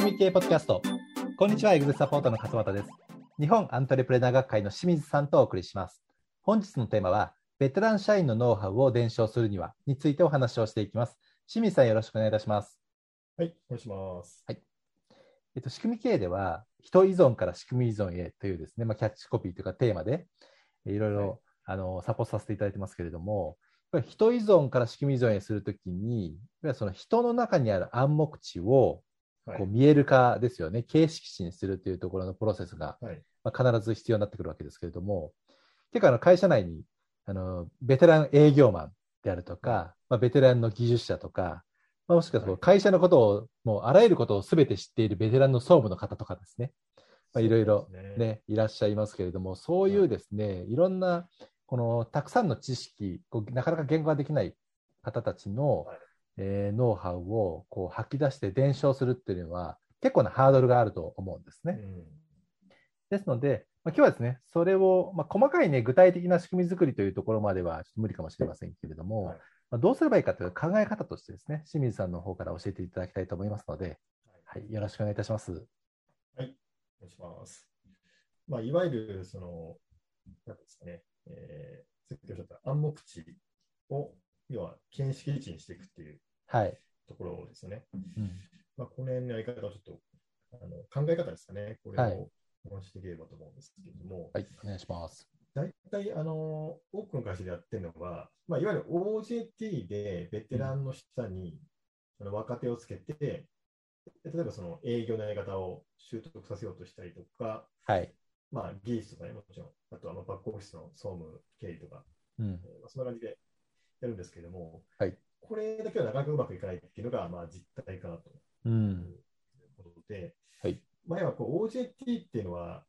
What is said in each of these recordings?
組み系ポッドキャスト。こんにちは、エグゼサポートの勝俣です。日本アントレプレナー学会の清水さんとお送りします。本日のテーマは、ベテラン社員のノウハウを伝承するにはについてお話をしていきます。清水さん、よろしくお願いいたします。はい、お願いします。はい。えっと、仕組み系では、人依存から仕組み依存へというですね、まあ、キャッチコピーというかテーマで、いろいろ、はいあのサポートさせていただいてますけれども、人依存から仕組み依存へするときに、いわゆるその人の中にある暗黙知をはいこう見える化ですよね、形式値にするというところのプロセスが、はい。まあ、必ず必要になってくるわけですけれども、結構あの会社内にあのベテラン営業マンであるとか、まあ、ベテランの技術者とか、まあ、もしくは会社のことを、もうあらゆることをすべて知っているベテランの総務の方とかですね、まあいろいろいらっしゃいますけれども、そういうですね、いろんな、このたくさんの知識、こうなかなか言語化できない方たちの、はいえーノウハウをこう吐き出して伝承するっていうのは、結構なハードルがあると思うんですね。うんですので、まあ、今日はですね、それを、まあ、細かいね、具体的な仕組み作りというところまではちょっと無理かもしれませんけれども、はいまあ、どうすればいいかという考え方としてですね、清水さんの方から教えていただきたいと思いますので、はい、よろしくお願いいたします。はい、お願いします。まあ、いわゆる、その、なんですかね、えー、さっきおっしゃった暗黙知を、要は、見識値にしていくっていうはい。ところですよね。うんまあ、この辺のやり方をちょっと、あの考え方ですかね、これはいをお話しできればと思うんですけれども、はい、お願いします。大体、あの、多くの会社でやってるのは、まあ、いわゆる OJT でベテランの下に、あの若手をつけて、例えばその営業のやり方を習得させようとしたりとか、はい。まあ、技術とかね、もちろん、あとはまあバックオフィスの総務経理とか、うんえ。ーまあ、そんな感じでやるんですけれども、はいこれだけはなかなかうまくいかないっていうのが、まあ、実態かなとう。いうんことで、はい前はこう OJT っていうのは、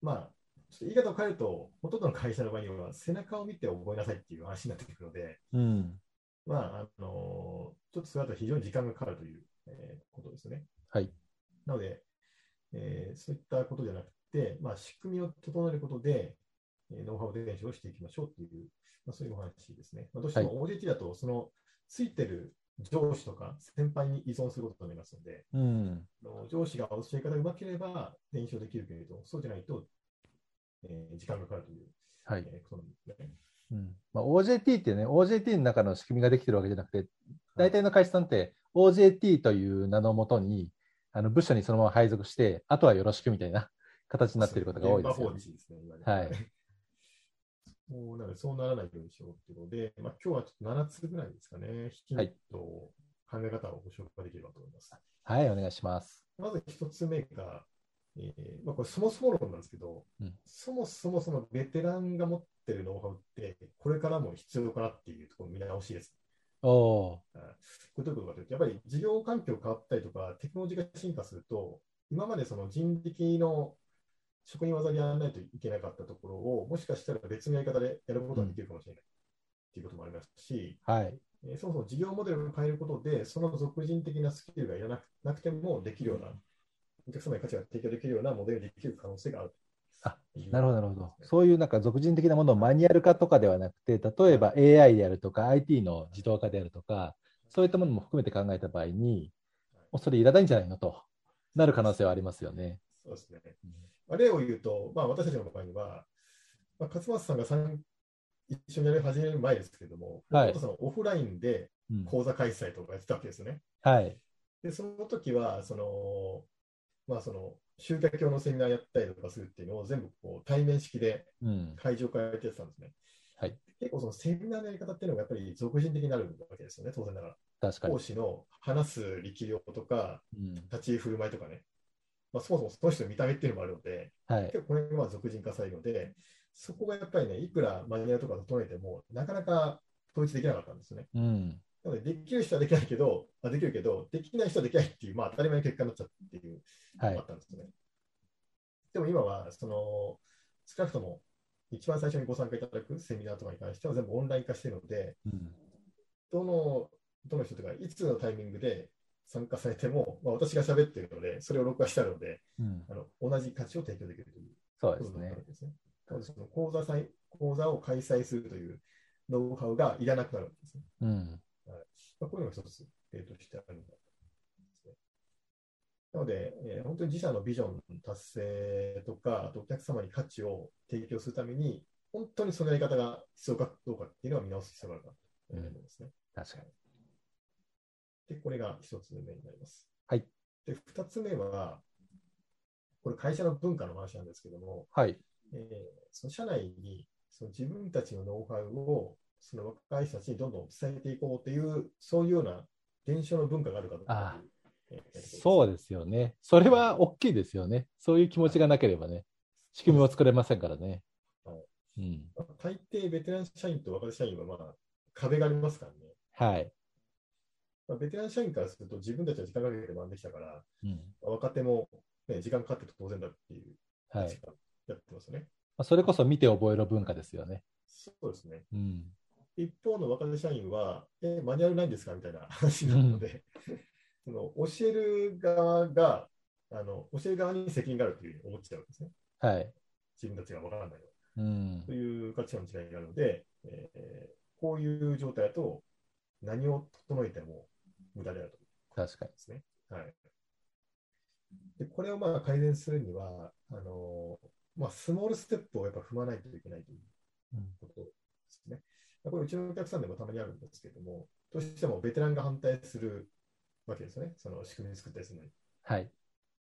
まあ、ちょっと言い方を変えると、ほとんどの会社の場合には、背中を見て覚えなさいっていう話になってくるので、うん。まあ、あのちょっとそれだと非常に時間がかかるという、えーことですね。はい。なので、えーそういったことじゃなくて、まあ、仕組みを整えることで、えーノウハウ伝承をしていきましょうっていう、まあ、そういうお話ですね。まあ、どうしても OJT だと、そのついてる上司とか先輩に依存することになりますので、うん。上司が教え方がうまければ伝承できるけれど、そうじゃないと、えー時間がかかるという、はい。えーことなんですね。うんまあ、OJT ってね、OJT の中の仕組みができてるわけじゃなくて、大体の会社さんって OJT という名のもとに、あの部署にそのまま配属して、あとはよろしくみたいな形になっていることが多いですい。そうなので、そうならないようにしようっていうので、まあ、今日はちょっと7つぐらいですかね、きちんはいと考え方をご紹介できればと思います。はい、お願いします。まず一つ目が、えーまあ、これそもそも論なんですけど、うんそもそもそのベテランが持ってるノウハウって、これからも必要かなっていうところ見直しです。おこれどういうことかというと、やっぱり事業環境変わったりとか、テクノロジーが進化すると、今までその人力の職人技でやらないといけなかったところを、もしかしたら別のやり方でやることができるかもしれないっていうこともありますし、ー。はい。えーそもそも事業モデルを変えることで、その属人的なスキルがいらなくなくてもできるような、お客様に価値が提供できるようなモデルができる可能性がある。あなるほど、なるほど。そういうなんか俗人的なものをマニュアル化とかではなくて、例えば AI であるとか IT の自動化であるとか、そういったものも含めて考えた場合に、もうそれいらないんじゃないのとなる可能性はありますよね。そうですね。まあ、例を言うと、まあ、私たちの場合には、まあ、勝松さんがさん一緒にやり始める前ですけれども、はいオフラインでうん、講座開催とかやってたわけですよね。はい。で、その時は、その、まあ、その、集客用のセミナーやったりとかするっていうのを全部こう対面式でうん。会場からやってたんですね。はい結構そのセミナーのやり方っていうのがやっぱり俗人的になるわけですよね、当然ながら。確かに講。師の話す力量とか、うん、立ち居振る舞いとかね、まあ、そもそもその人の見た目っていうのもあるので、はい。結構これがまあ俗人化されるので、そこがやっぱりね、いくらマニュアルとか整えても、なかなか統一できなかったんですね。うん。なので、できる人はできないけど、あできるけど、できない人はできないっていう、まあ当たり前の結果になっちゃったっていう、はいあっ。たんですね。でも今は、その、少なくとも、一番最初にご参加いただくセミナーとかに関しては全部オンライン化しているので、うん。どの、どの人とか、いつのタイミングで参加されても、まあ、私が喋っているので、それを録画してあるので、うん。あの同じ価値を提供できるというそうですねすね。その講座講座を開催するというノウハウがいらなくなるわけですね。うん。まあ、こういうのが一つ例としてあるんだと思いますね。なので、えー本当に自社のビジョン達成とか、あとお客様に価値を提供するために、本当にそのやり方が必要かどうかっていうのは見直す必要があるかと思いますね。確かに。で、これが一つ目になります。はい。で、二つ目は、これ会社の文化の話なんですけども、はい。えーその社内にその自分たちのノウハウをその若い人たちにどんどん伝えていこうという、そういうような伝承の文化があるかどうかうえーそうですよね。それは大きいですよね。そういう気持ちがなければね、仕組みも作れませんからね。はいうん。まあ大抵ベテラン社員と若手社員はまあ壁がありますからね。はい。まあ、ベテラン社員からすると自分たちは時間かけて学んできたから、うん。若手も、ね、時間かかって当然だっていうはい。やってますよね。まあそれこそ見て覚える文化ですよね。そうですね。うん。一方の若手社員は、え、マニュアルないんですかみたいな 話になるので、その教える側があの、教える側に責任があるというふうに思っちゃうんですね。はい。自分たちがわからないうんと。いう価値観の違いがあるので、えーこういう状態だと何を整えても無駄であるという確かに。ですね。はい。で、これをまあ改善するには、あのまあ、スモールステップをやっぱ踏まないといけないといううんことですね。これ、うちのお客さんでもたまにあるんですけれども、どうしてもベテランが反対するわけですよね、その仕組みを作ったりするのに。はい。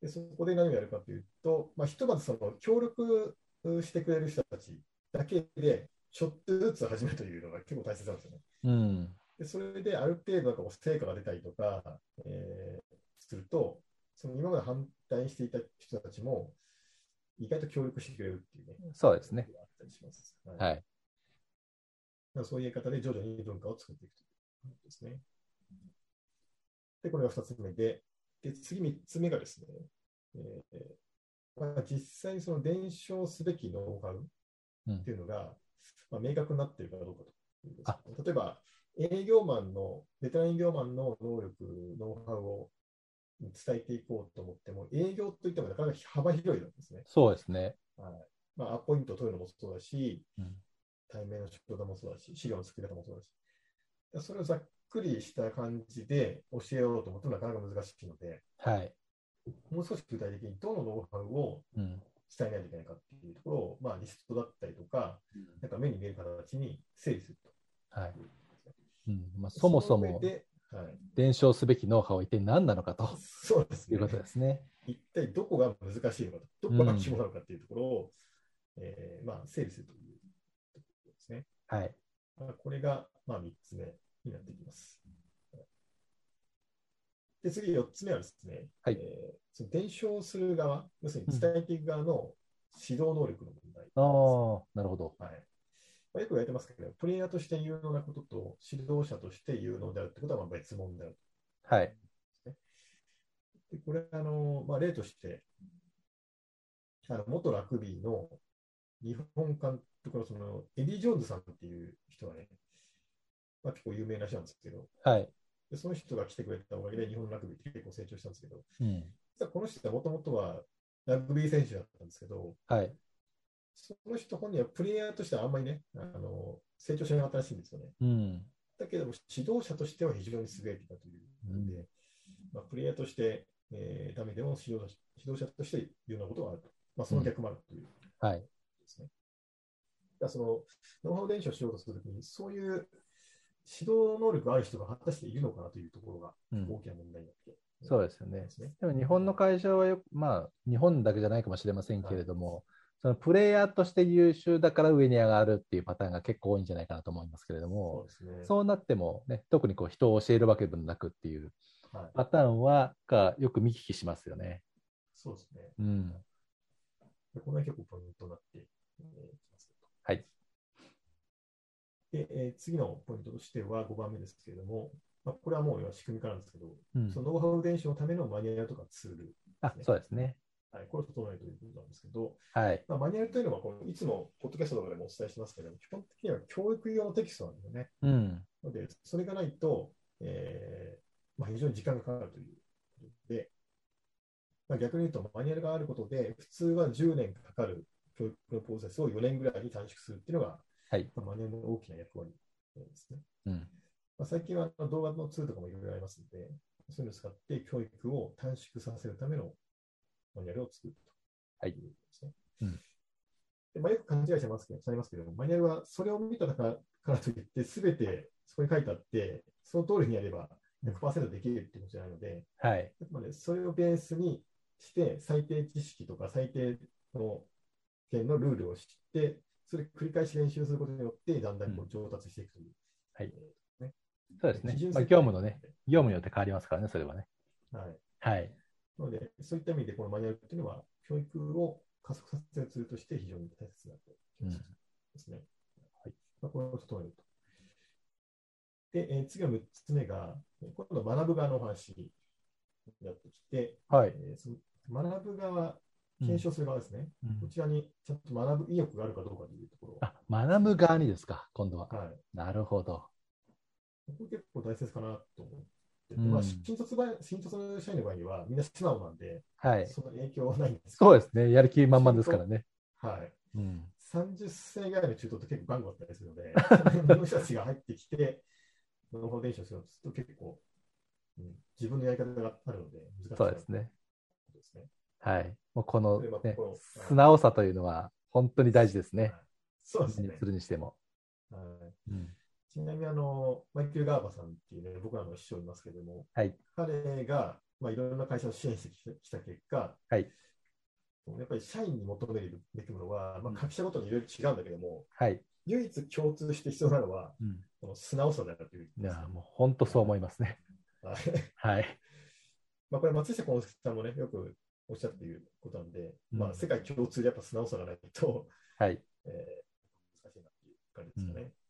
でそこで何をやるかというと、まあ、ひとまずその協力してくれる人たちだけで、ちょっとずつ始めるというのが結構大切なんですよね。うん。でそれである程度なんか成果が出たりとか、えーすると、その今まで反対していた人たちも意外と協力してくれるっていうね。そうですね。あったりします。はいはい。そういうやり方で徐々に文化を作っていくということですね。で、これが2つ目で、で次3つ目がですね、えーまあ、実際にその伝承すべきノウハウうんっていうのが、まあ、明確になっているかどうかというあ例えば、営業マンの、ベテラン営業マンの能力、ノウハウを伝えていこうと思っても、営業といってもなかなか幅広いんですね。そうですね。はいまあ、アポイントを取るのもそうだし、うん対面の仕事もそうだし、資料の作り方もそうだし、それをざっくりした感じで教えようと思ってもなかなか難しいので、はい。もう少し具体的にどのノウハウをうん。伝えないといけないかっていうところを、まあ、リストだったりとか、なんか目に見える形に整理するはい。と。うんまあ、そもそも伝承すべきノウハウは一体何なのかとそうですねいうことですね。一体どこが難しいのかと、どこが肝なのかっていうところを、えーまあ、整理するというところですね。はい。まあこれが、まあ、3つ目になってきます。で、次、4つ目はですね、はいえーその伝承する側、要するに伝えていく側の指導能力の問題です、ああ、なるほど。はいまあ、よく言われてますけど、プレイヤーとして有能なことと指導者として有能であるってことはまあ別物である。はい。でこれ、あのまあ、例として、あの元ラグビーの日本監督のそのエディ・ジョーンズさんっていう人がね、まあ、結構有名な人なんですけど、はい。でその人が来てくれたおかげで日本ラグビーって結構成長したんですけど、うん。実はこの人はもともとはラグビー選手だったんですけど、はい。その人本人はプレイヤーとしてはあんまりね、あの成長しなかったらしいんですよね。うん。だけども、指導者としては非常に優れていたというので、まあ、プレイヤーとして、えーダメでも指導者指導者としていうようなことがあると。まあ、その逆もあるというこはい。とですね。だそのノウハウ伝承しようとするときに、そういう指導能力がある人が果たしているのかなというところがうん大きな問題になって、そうですよねでも日本の会社はよく、まあ、日本だけじゃないかもしれませんけれども、そのプレイヤーとして優秀だから上に上がるっていうパターンが結構多いんじゃないかなと思いますけれどそうも。そうなっても、ね、特にこう人を教えるわけでもなくっていうはい、パターンはがよく見聞きしますよね。そうですね。うん。でこれが結構ポイントになってえーきますと。はい。で、えー次のポイントとしては5番目ですけれども、まあ、これはもう仕組みからなんですけど、うんそのノウハウ伝承のためのマニュアルとかツール、あ、そうですね。はい、これを整えるということなんですけど、はい。まあ、マニュアルというのはこのいつもポッドキャストとかでもお伝えしてますけど、基本的には教育用のテキストなんですよね。うん。ので、それがないと、えーまあ、非常に時間がかかるということで、まあ、逆に言うと、マニュアルがあることで、普通は10年かかる教育のプロセスを4年ぐらいに短縮するっていうのが、はい。まあ、マニュアルの大きな役割ですね。うん。まあ、最近は動画のツールとかもいろいろありますので、そういうのを使って教育を短縮させるためのマニュアルを作るということですね。うんでまあ、よく勘違いしてますけど、されますけど、マニュアルはそれを見たからからといって、すべてそこに書いてあって、その通りにやれば100%できるっていうことじゃないので、はい。あくまでそれをベースにして、最低知識とか最低の点のルールを知って、それを繰り返し練習することによって、だんだんこう上達していくという。はいえーねそうですね。まあ、業務のね、業務によって変わりますからね、それはね。はい。はい。なので、そういった意味で、このマニュアルっていうのは、教育を加速させるツールとして非常に大切だとうんですね。はい。まあ、これを整えると。で、えー次は6つ目が、えー今度は学ぶ側のお話になってきて、はい。えーその学ぶ側、検証する側ですね。うんこちらにちゃんと学ぶ意欲があるかどうかというところ。あ、学ぶ側にですか、今度は。はい。なるほど。これ結構大切かなと思ってて、うんまあ、新卒新卒社員の場合には、みんな素直なんで、はい。そんなに影響はないんですそうですね。やる気満々ですからね。はい。うん。30歳ぐらいの中東って結構頑固だったりするので、その人たちが入ってきて、ノウハウ練習すると結構、うん、自分のやり方があるので難しいそうですね。ですね。はい。もうこのねこ、う素直さというのは本当に大事ですねはい。そうですね何す。るにしても。はいうん。ちなみにあの、マイケル・ガーバさんっていうね、僕らの師匠いますけれども、はい。彼が、まあ、いろんな会社を支援してきた結果、はい。やっぱり社員に求めるべきものは、まあ、うん各社ごとにいろいろ違うんだけども、はい。唯一共通して必要なのは、うん。この素直さだという。いや、もう本当そう思いますね。はいはい。まあ、これ、松下幸之助さんもね、よくおっしゃっていることなんで、うんまあ、世界共通でやっぱ素直さがないと、はい。えー難しいなっていう感じですかね。はい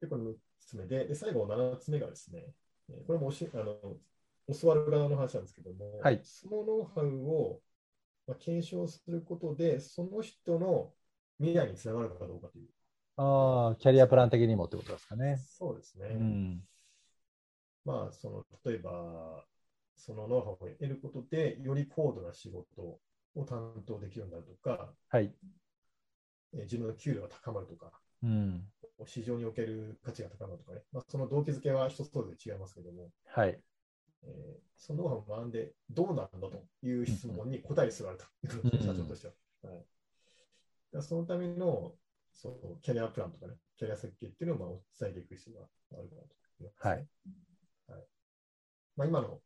で、これ6つ目で、で最後7つ目がですね、えーこれも教えあの教わる側の話なんですけども、はいそのノウハウを、まあ、検証することで、その人の未来につながるかどうかという。ああ、キャリアプラン的にもってことですかね。そうですね。うん。まあ、その例えば、そのノウハウを得ることで、より高度な仕事を担当できるようになるとか、はい。えー自分の給料が高まるとか、うん。市場における価値が高まるとかね、まあ、その動機づけは人それぞれ違いますけども、はい。えーそのノウハウを学んでどうなんだという質問に答える必要があるということです、うん社長としては。はい、だそのためのそのキャリアプランとかね、キャリア設計っていうのをまあ伝えていく必要があるかなと思います、ね。はいはいまあ、今の、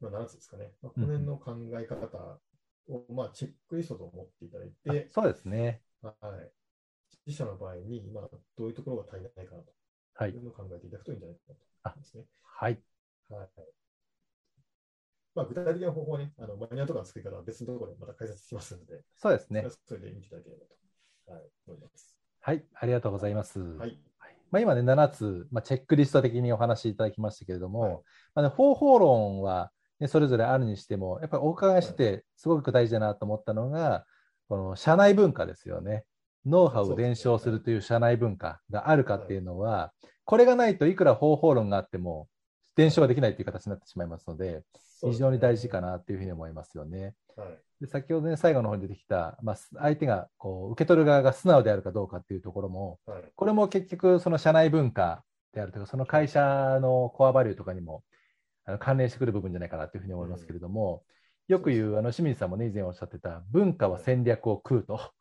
まあ、7つですかね、まあ、この辺の考え方を、まあ、チェックリストと思っていただいて、あそうですね。はい、自社の場合に今どういうところが足りないかなとはいいうのを考えていただくといいんじゃないかなと思いますね。はい。はいまあ、具体的な方法はね、あのマニュアルとかの作り方は別のところでまた解説しますので、そうですねそれで見ていただければと、はい、思います。はい。ありがとうございます。はい。まあ、今ね、7つ、まあ、チェックリスト的にお話しいただきましたけれども、はいまあね、方法論は、ね、それぞれあるにしても、やっぱりお伺いしてて、すごく大事だなと思ったのが、この社内文化ですよね。ノウハウを伝承するという社内文化があるかっていうのは、これがないといくら方法論があっても、伝承ができないという形になってしまいますので、非常に大事かなというふうに思いますよね。はい。で先ほどね、最後の方に出てきた、まあ、相手がこう受け取る側が素直であるかどうかっていうところも、はい。これも結局、その社内文化であるとか、その会社のコアバリューとかにもあの関連してくる部分じゃないかなというふうに思いますけれども、よく言う、あの清水さんもね、以前おっしゃってた、文化は戦略を食うとは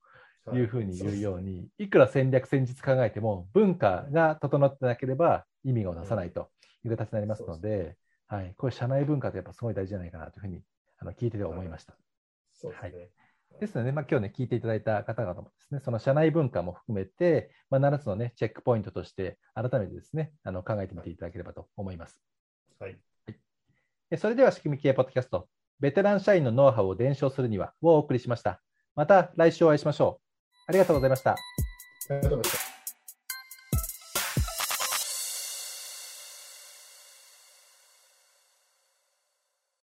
いいうふうに言うように、いくら戦略、戦術考えても、文化が整ってなければ意味が出さないという形になりますので、はい、これ、社内文化ってやっぱすごい大事じゃないかなというふうにあの聞いてて思いました。そうですね。ですので、まあ、今日ね、聞いていただいた方々もですね、その社内文化も含めて、まあ、7つのね、チェックポイントとして、改めてですね、あの考えてみていただければと思います。はい。えそれでは、仕組み系ポッドキャスト、ベテラン社員のノウハウを伝承するにはをお送りしました。また来週お会いしましょう。ありがとうございました。ありがとうございました。